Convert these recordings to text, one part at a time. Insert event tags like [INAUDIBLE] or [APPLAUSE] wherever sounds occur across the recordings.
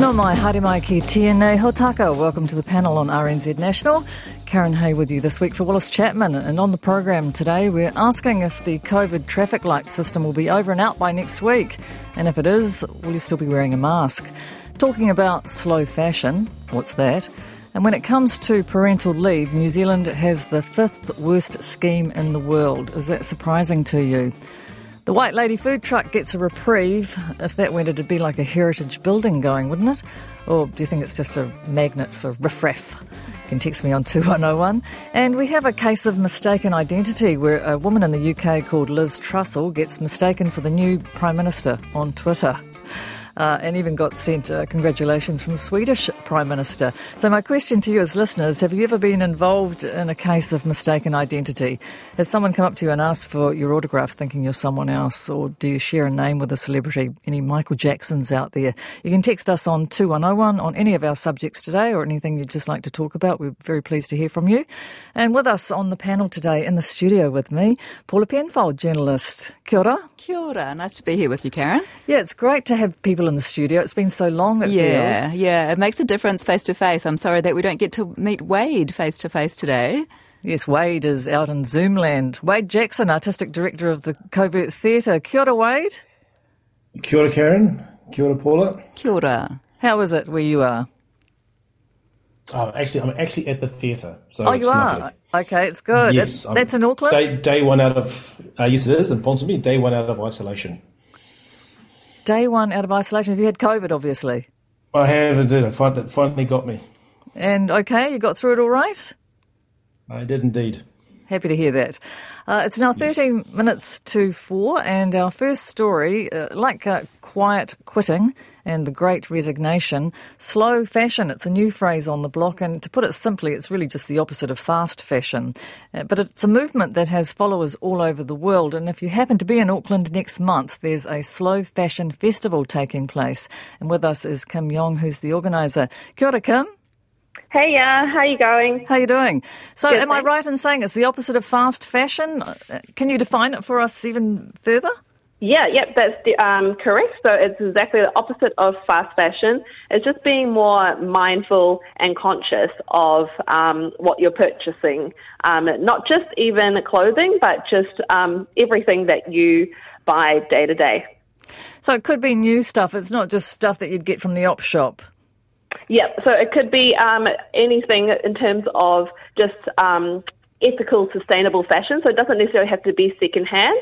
No mai, haere tēnei hotaka. Welcome to the panel on RNZ National. Karyn Hay with you this week for Wallace Chapman. And on the program today, we're asking if the COVID traffic light system will be over and out by next week. And if it is, will you still be wearing a mask? Talking about slow fashion, what's that? And when it comes to parental leave, New Zealand has the fifth worst scheme in the world. Is that surprising to you? The White Lady food truck gets a reprieve. If that went, it'd be like a heritage building going, wouldn't it? Or do you think it's just a magnet for riffraff? You can text me on [LAUGHS] 2101. And we have a case of mistaken identity where a woman in the UK called Liz Trussell gets mistaken for the new Prime Minister on Twitter uh, and even got sent uh, congratulations from the Swedish Prime Minister. So, my question to you as listeners have you ever been involved in a case of mistaken identity? Has someone come up to you and asked for your autograph thinking you're someone else, or do you share a name with a celebrity? Any Michael Jacksons out there? You can text us on 2101 on any of our subjects today or anything you'd just like to talk about. We're very pleased to hear from you. And with us on the panel today in the studio with me, Paula Penfold, journalist. Kia ora. Kia ora. Nice to be here with you, Karyn. Yeah, it's great to have people in the studio. It's been so long. yeah, feels. yeah. It makes a difference face to face. I'm sorry that we don't get to meet Wade face to face today. Yes, Wade is out in Zoomland. Wade Jackson, artistic director of the Covert Theatre. Kia ora, Wade. Kia ora, Karyn. Kia ora, Paula. Kia ora. How is it where you are? Oh, actually, I'm actually at the theatre. So oh, it's you lovely. are? Okay, it's good. Yes, It- that's in Auckland? Day, day one out of uh, yes, it is in Ponsonby. Day one out of isolation. Day one out of isolation. Have you had COVID, obviously? I have indeed. It finally got me. And okay, you got through it all right? I did indeed. Happy to hear that. Uh, it's now 13 minutes to four, and our first story, uh, like uh, quiet quitting and the great resignation, slow fashion. It's a new phrase on the block, and to put it simply, it's really just the opposite of fast fashion. Uh, but it's a movement that has followers all over the world, and if you happen to be in Auckland next month, there's a slow fashion festival taking place. And with us is Kim Yong, who's the organiser. Kia ora, Kim. Hey, yeah, how you going? How you doing? So, Good, am I right in saying it's the opposite of fast fashion? Uh, Can you define it for us even further? Yeah, yep, that's the, um, correct. So it's exactly the opposite of fast fashion. It's just being more mindful and conscious of um, what you're purchasing. Um, not just even clothing, but just um, everything that you buy day to day. So, it could be new stuff. It's not just stuff that you'd get from the op shop. Yep. So it could be um, anything in terms of just um, ethical, sustainable fashion. So it doesn't necessarily have to be secondhand.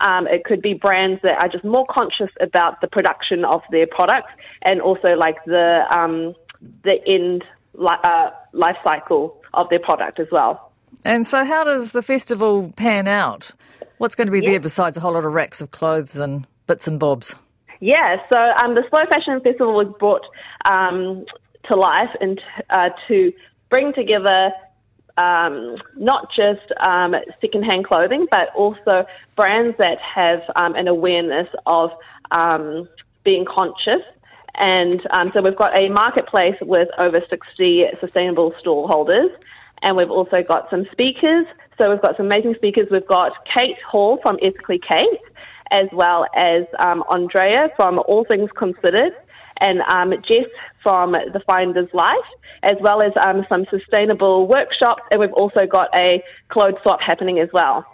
Um, it could be brands that are just more conscious about the production of their products and also like the um, the end li- uh, life cycle of their product as well. And so, how does the festival pan out? What's going to be there besides a whole lot of racks of clothes and bits and bobs? Yeah, so um, the Slow Fashion Festival was brought um, to life and uh, to bring together um, not just um, secondhand clothing, but also brands that have um, an awareness of um, being conscious. And um, so we've got a marketplace with over 60 sustainable stall holders, and we've also got some speakers. So we've got some amazing speakers. We've got Kate Hall from Ethically Kate, as well as um, Andrea from All Things Considered, and um, Jess from The Finder's Life, as well as um, some sustainable workshops. And we've also got a clothes swap happening as well.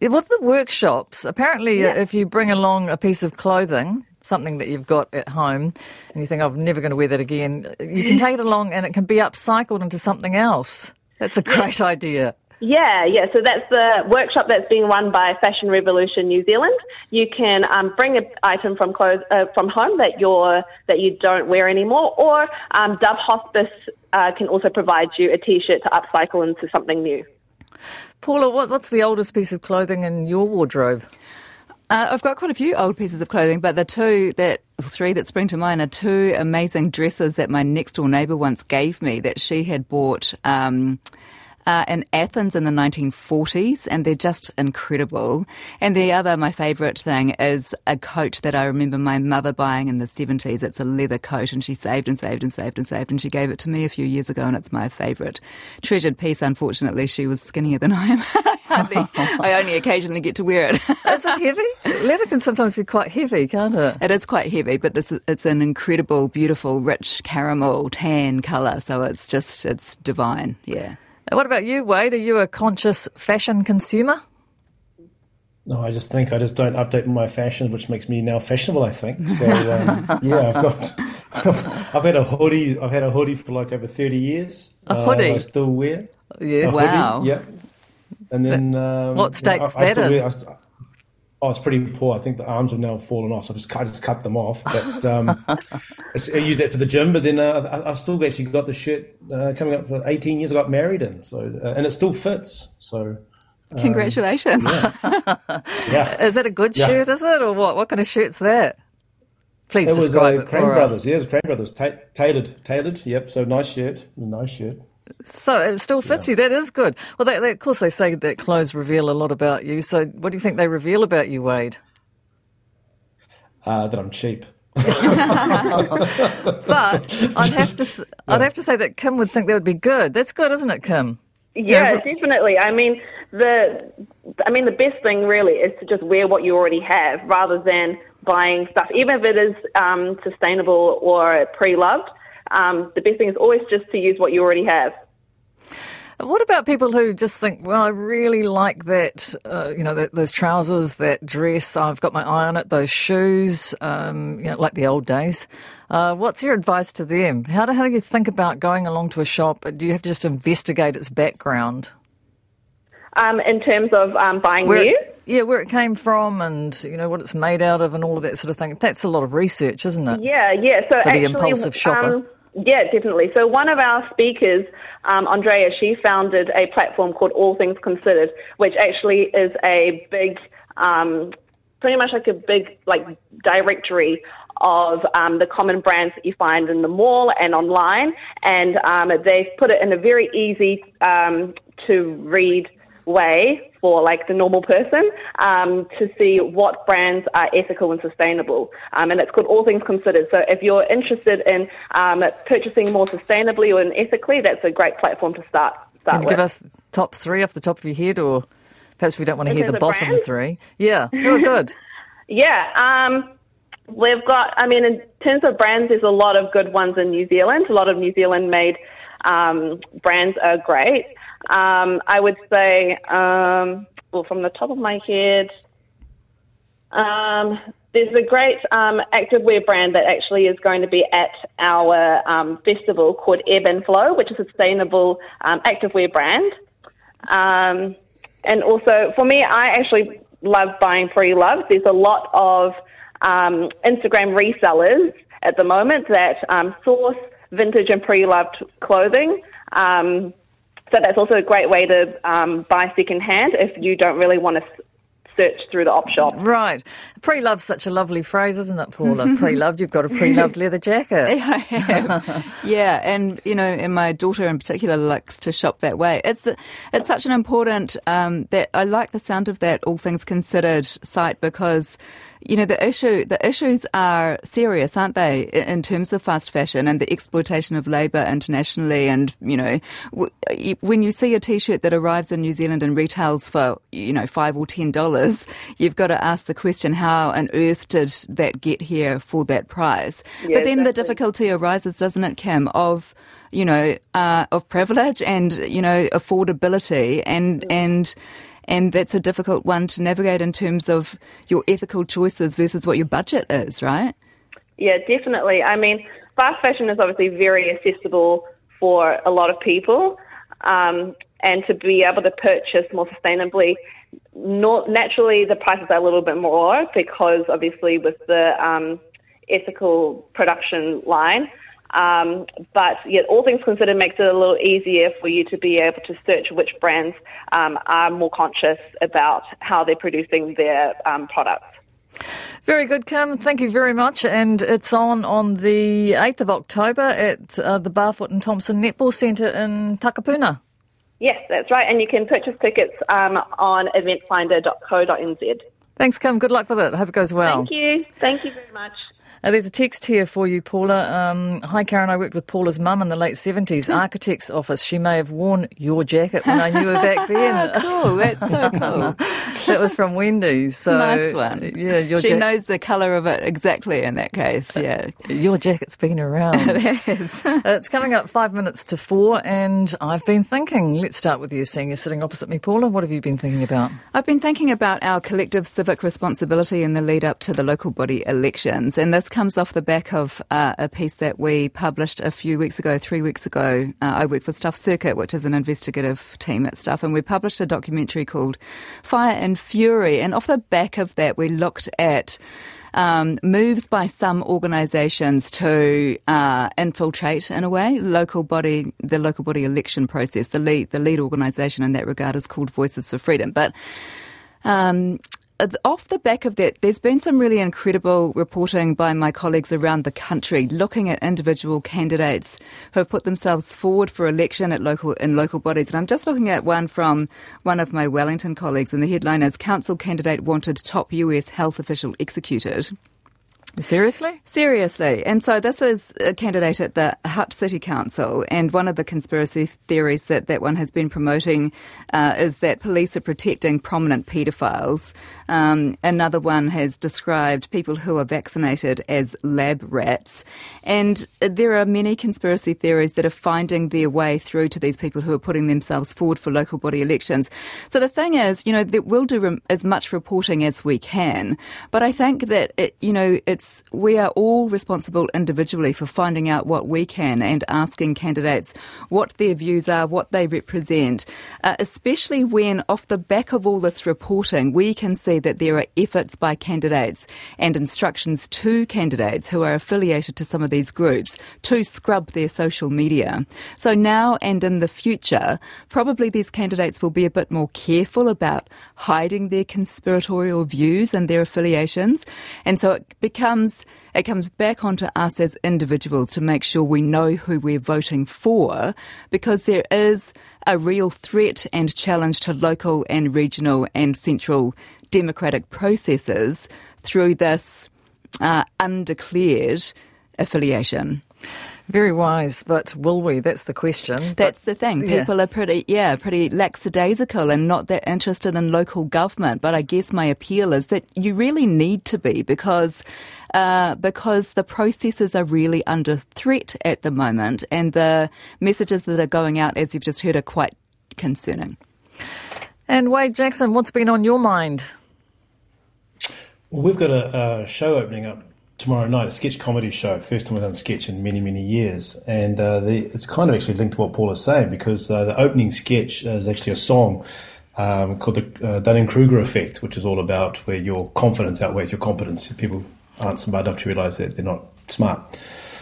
With the workshops, apparently, Yeah. if you bring along a piece of clothing, something that you've got at home, and you think, I'm never going to wear that again, you can take it along and it can be upcycled into something else. That's a great idea. Yeah, yeah. So that's the workshop that's being run by Fashion Revolution New Zealand. You can um, bring an item from clothes uh, from home that you're that you don't wear anymore, or um, Dove Hospice uh, can also provide you a T-shirt to upcycle into something new. Paula, what, what's the oldest piece of clothing in your wardrobe? Uh, I've got quite a few old pieces of clothing, but the two that, three that spring to mind are two amazing dresses that my next door neighbour once gave me that she had bought. Um, uh, in Athens in the 1940s, and they're just incredible. And the other, my favourite thing, is a coat that I remember my mother buying in the 70s. It's a leather coat, and she saved and saved and saved and saved, and she gave it to me a few years ago, and it's my favourite treasured piece. Unfortunately, she was skinnier than I am. [LAUGHS] I, I only occasionally get to wear it. [LAUGHS] is it heavy? Leather can sometimes be quite heavy, can't it? It is quite heavy, but this it's an incredible, beautiful, rich caramel tan colour. So it's just it's divine. Yeah. What about you, Wade? Are you a conscious fashion consumer? No, I just think I just don't update my fashion, which makes me now fashionable. I think so. Um, [LAUGHS] yeah, I've got, I've, [LAUGHS] I've, had a hoodie. I've had a hoodie for like over thirty years. A hoodie. Uh, I still wear. Yeah. wow. Hoodie, yeah. And then um, what state's that in? Wear, I, oh, it's pretty poor. I think the arms have now fallen off, so I just, I just cut them off. But um, [LAUGHS] I use that for the gym. But then uh, I, I still actually got the shirt uh, coming up for 18 years. I got married in, so uh, and it still fits. So um, Congratulations. Yeah. [LAUGHS] yeah. Is that a good yeah. shirt, is it? Or what? What kind of shirt's that? Please it describe was, uh, it Crane for Brothers. us. Yeah, it was Crane Brothers. Ta- tailored. Tailored. Yep. So nice shirt. Nice shirt. So it still fits yeah. you. That is good. Well, they, they, of course, they say that clothes reveal a lot about you. So what do you think they reveal about you, Wade? Uh, that I'm cheap. [LAUGHS] [LAUGHS] but I'd have to, I'd have to say that Kim would think that would be good. That's good, isn't it, Kim? Yeah, yeah, definitely. I mean, the I mean the best thing really is to just wear what you already have rather than buying stuff, even if it is um, sustainable or pre-loved. Um, the best thing is always just to use what you already have. What about people who just think, well, I really like that, uh, you know, that, those trousers, that dress, I've got my eye on it, those shoes, um, you know, like the old days. Uh, what's your advice to them? How do, how do you think about going along to a shop? Do you have to just investigate its background? Um, in terms of um, buying where new? It, yeah, where it came from and, you know, what it's made out of and all of that sort of thing. That's a lot of research, isn't it? Yeah, yeah. So For actually, the impulsive shopper. Yeah, definitely. So one of our speakers, um, Andrea, she founded a platform called All Things Considered, which actually is a big, um, pretty much like a big like directory of um, the common brands that you find in the mall and online, and um, they've put it in a very easy um, to read way for like the normal person um, to see what brands are ethical and sustainable. Um, and it's called All Things Considered. So if you're interested in um, purchasing more sustainably or ethically, that's a great platform to start. start Can you with. give us top three off the top of your head, or perhaps we don't want to hear the bottom brands? three? Yeah, oh, [LAUGHS] good. Yeah. Um, we've got, I mean, in terms of brands, there's a lot of good ones in New Zealand. A lot of New Zealand made um, brands are great. Um, I would say, um, well, from the top of my head, um, there's a great um, activewear brand that actually is going to be at our um, festival called Ebb and Flow, which is a sustainable um, activewear brand. Um, and also, for me, I actually love buying pre-loved. There's a lot of um, Instagram resellers at the moment that um, source vintage and pre-loved clothing. Um, so that's also a great way to um, buy secondhand if you don't really want to search through the op shop. Right. Pre-love's such a lovely phrase, isn't it, Paula? [LAUGHS] pre-loved. You've got a pre-loved leather jacket. [LAUGHS] I have. yeah, and you know, and my daughter in particular likes to shop that way. It's it's such an important um, that I like the sound of that. All things considered, site because you know the issue the issues are serious, aren't they, in terms of fast fashion and the exploitation of labour internationally. And you know, w- when you see a T-shirt that arrives in New Zealand and retails for you know five or ten dollars, you've got to ask the question: How on earth did that get here for that price? Yeah, but then the difficulty arises, doesn't it, Kim, of you know uh, of privilege and you know affordability and and and that's a difficult one to navigate in terms of your ethical choices versus what your budget is, right? Yeah, definitely. I mean, fast fashion is obviously very accessible for a lot of people, um, and to be able to purchase more sustainably, not, naturally the prices are a little bit more because obviously with the um, ethical production line. Um, but yet, all things considered, makes it a little easier for you to be able to search which brands um, are more conscious about how they're producing their um, products. Very good, Kim. Thank you very much. And it's on on the 8th of October at uh, the Barfoot and Thompson Netball Centre in Takapuna. Yes, that's right. And you can purchase tickets um, on eventfinda.co.nz. Thanks, Kim. Good luck with it. I hope it goes well. Thank you. Thank you very much. Uh, there's a text here for you, Paula. Um, Hi, Karyn. I worked with Paula's mum in the late 70s, [LAUGHS] architect's office. She may have worn your jacket when I knew her back [LAUGHS] then. cool. That's so [LAUGHS] cool. that was from Wendy. So nice one. Yeah, your she ja- knows the colour of it exactly in that case. Yeah, your jacket's been around. it is. Uh, it's coming up five minutes to four, and I've been thinking. Let's start with you, seeing you're sitting opposite me, Paula. What have you been thinking about? I've been thinking about our collective civic responsibility in the lead up to the local body elections, and this comes off the back of uh, a piece that we published a few weeks ago, three weeks ago. Uh, I work for Stuff Circuit, which is an investigative team at Stuff, and we published a documentary called Fire and Fury. And off the back of that, we looked at um, moves by some organisations to uh, infiltrate, in a way, local body, the local body election process. The lead, the lead organisation in that regard is called Voices for Freedom, but. Um, off the back of that, there's been some really incredible reporting by my colleagues around the country looking at individual candidates who have put themselves forward for election at local in local bodies. And I'm just looking at one from one of my Wellington colleagues, and the headline is Council Candidate Wanted Top US Health Official Executed. Seriously? Seriously. And so this is a candidate at the Hutt City Council. And one of the conspiracy theories that that one has been promoting uh, is that police are protecting prominent paedophiles. Um, another one has described people who are vaccinated as lab rats. And there are many conspiracy theories that are finding their way through to these people who are putting themselves forward for local body elections. So the thing is, you know, that we'll do as much reporting as we can. But I think that, it, you know, it's we are all responsible individually for finding out what we can and asking candidates what their views are, what they represent, uh, especially when off the back of all this reporting, we can see that there are efforts by candidates and instructions to candidates who are affiliated to some of these groups to scrub their social media. So now and in the future, probably these candidates will be a bit more careful about hiding their conspiratorial views and their affiliations. And so it becomes it comes back onto us as individuals to make sure we know who we're voting for because there is a real threat and challenge to local and regional and central democratic processes through this uh, undeclared affiliation. Very wise, but will we? That's the question. That's but, the thing. People yeah. are pretty, yeah, pretty lackadaisical and not that interested in local government. But I guess my appeal is that you really need to be because uh, because the processes are really under threat at the moment, and the messages that are going out, as you've just heard, are quite concerning. And Wade Jackson, what's been on your mind? Well, we've got a, a show opening up tomorrow night, a sketch comedy show. First time I've done sketch in many, many years. And uh, the, it's kind of actually linked to what Paul is saying because uh, the opening sketch is actually a song um, called the uh, Dunning Kruger Effect, which is all about where your confidence outweighs your competence. People aren't smart enough to realize that they're not smart.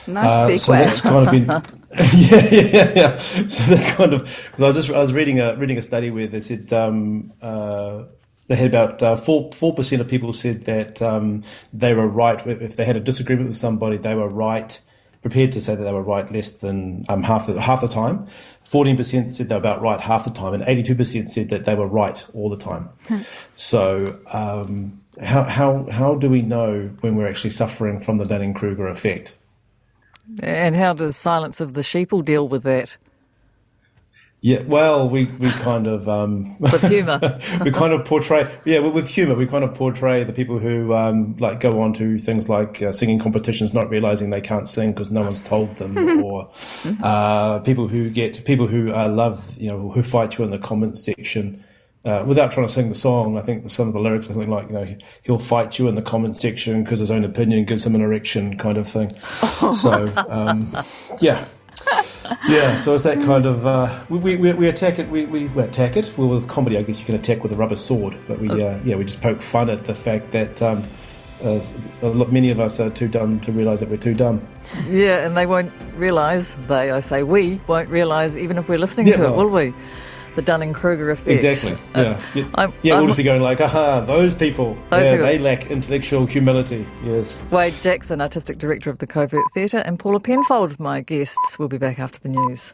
Nice uh. So that's kind of been, [LAUGHS] [LAUGHS] yeah, yeah, yeah. So that's kind of because I was just I was reading a reading a study where they said um, uh, they had about uh, four four percent of people said that um, they were right if they had a disagreement with somebody, they were right prepared to say that they were right less than um, half the half the time. Fourteen percent said they were about right half the time, and eighty two percent said that they were right all the time. Hmm. So. Um, how, how, how do we know when we're actually suffering from the Dunning Kruger effect? And how does Silence of the Sheeple deal with that? Yeah, well, we, we kind of um, [LAUGHS] with humour. [LAUGHS] we kind of portray, yeah, with humour. We kind of portray the people who um, like go on to things like uh, singing competitions, not realizing they can't sing because no one's told them, [LAUGHS] or uh, people who get people who uh, love, you know, who fight you in the comments section. Uh, without trying to sing the song, I think some of the lyrics are something like, you know, he'll fight you in the comment section because his own opinion gives him an erection, kind of thing. so, um, yeah yeah, so it's that kind of uh, we, we, we attack it. We, we, we, attack it. Well, with comedy, I guess you can attack with a rubber sword, but we uh, yeah we just poke fun at the fact that um, uh, many of us are too dumb to realise that we're too dumb. Yeah, and they won't realise. They, I say, we won't realise even if we're listening yeah, to it, will we? The Dunning Kruger effect. Exactly. Uh, yeah. I'm, yeah, we'll just be going like, aha, those people. Those yeah, people. they lack intellectual humility. Yes. Wade Jackson, artistic director of the Covert Theatre, and Paula Penfold, my guests, will be back after the news.